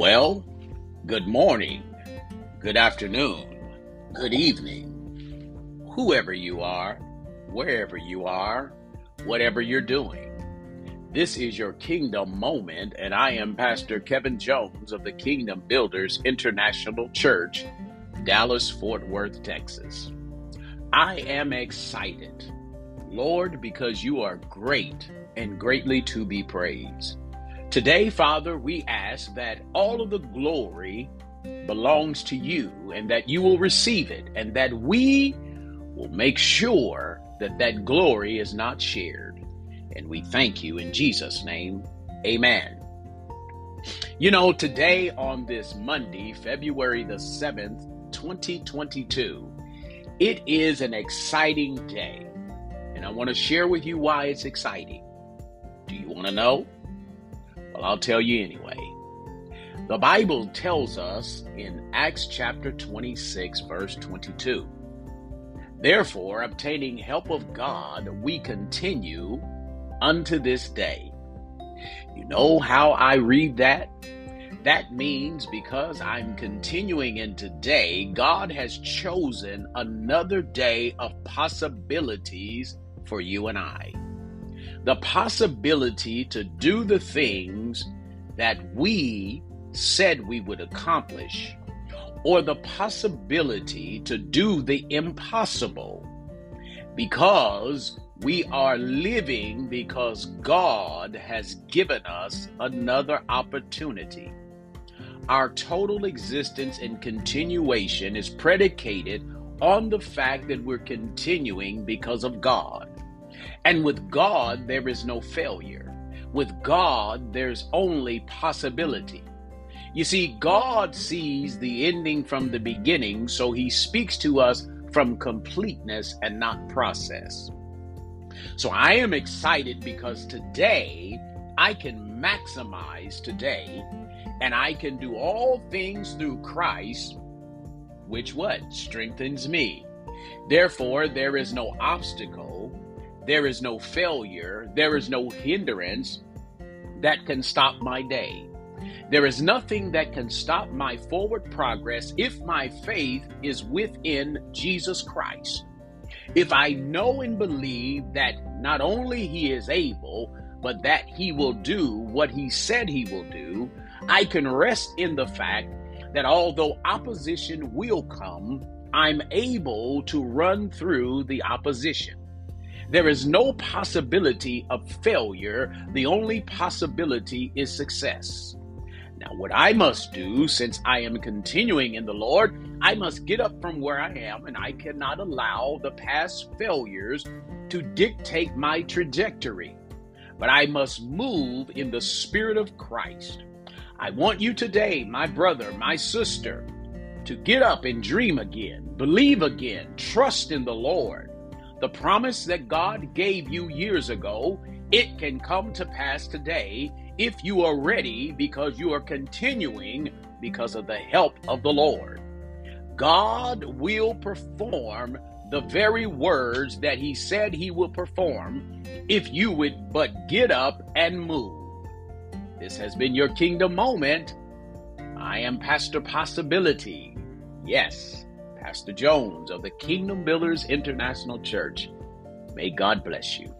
Well, good morning, good afternoon, good evening, whoever you are, wherever you are, whatever you're doing. This is your kingdom moment, and I am Pastor Kevin Jones of the Kingdom Builders International Church, Dallas, Fort Worth, Texas. I am excited, Lord, because you are great and greatly to be praised. Today, Father, we ask that all of the glory belongs to you and that you will receive it and that we will make sure that that glory is not shared. And we thank you in Jesus' name. Amen. You know, today on this Monday, February the 7th, 2022, it is an exciting day. And I want to share with you why it's exciting. Do you want to know? Well, I'll tell you anyway. The Bible tells us in Acts chapter 26, verse 22 Therefore, obtaining help of God, we continue unto this day. You know how I read that? That means because I'm continuing in today, God has chosen another day of possibilities for you and I the possibility to do the things that we said we would accomplish, or the possibility to do the impossible because we are living because God has given us another opportunity. Our total existence and continuation is predicated on the fact that we're continuing because of God. And with God, there is no failure. With God, there's only possibility. You see, God sees the ending from the beginning, so he speaks to us from completeness and not process. So I am excited because today I can maximize today and I can do all things through Christ, which what? Strengthens me. Therefore, there is no obstacle there is no failure, there is no hindrance that can stop my day. There is nothing that can stop my forward progress if my faith is within Jesus Christ. If I know and believe that not only He is able, but that He will do what He said He will do, I can rest in the fact that although opposition will come, I'm able to run through the opposition. There is no possibility of failure. The only possibility is success. Now, what I must do, since I am continuing in the Lord, I must get up from where I am, and I cannot allow the past failures to dictate my trajectory. But I must move in the Spirit of Christ. I want you today, my brother, my sister, to get up and dream again, believe again, trust in the Lord. The promise that God gave you years ago, it can come to pass today if you are ready because you are continuing because of the help of the Lord. God will perform the very words that He said He will perform if you would but get up and move. This has been your kingdom moment. I am Pastor Possibility. Yes. Pastor Jones of the Kingdom Builders International Church. May God bless you.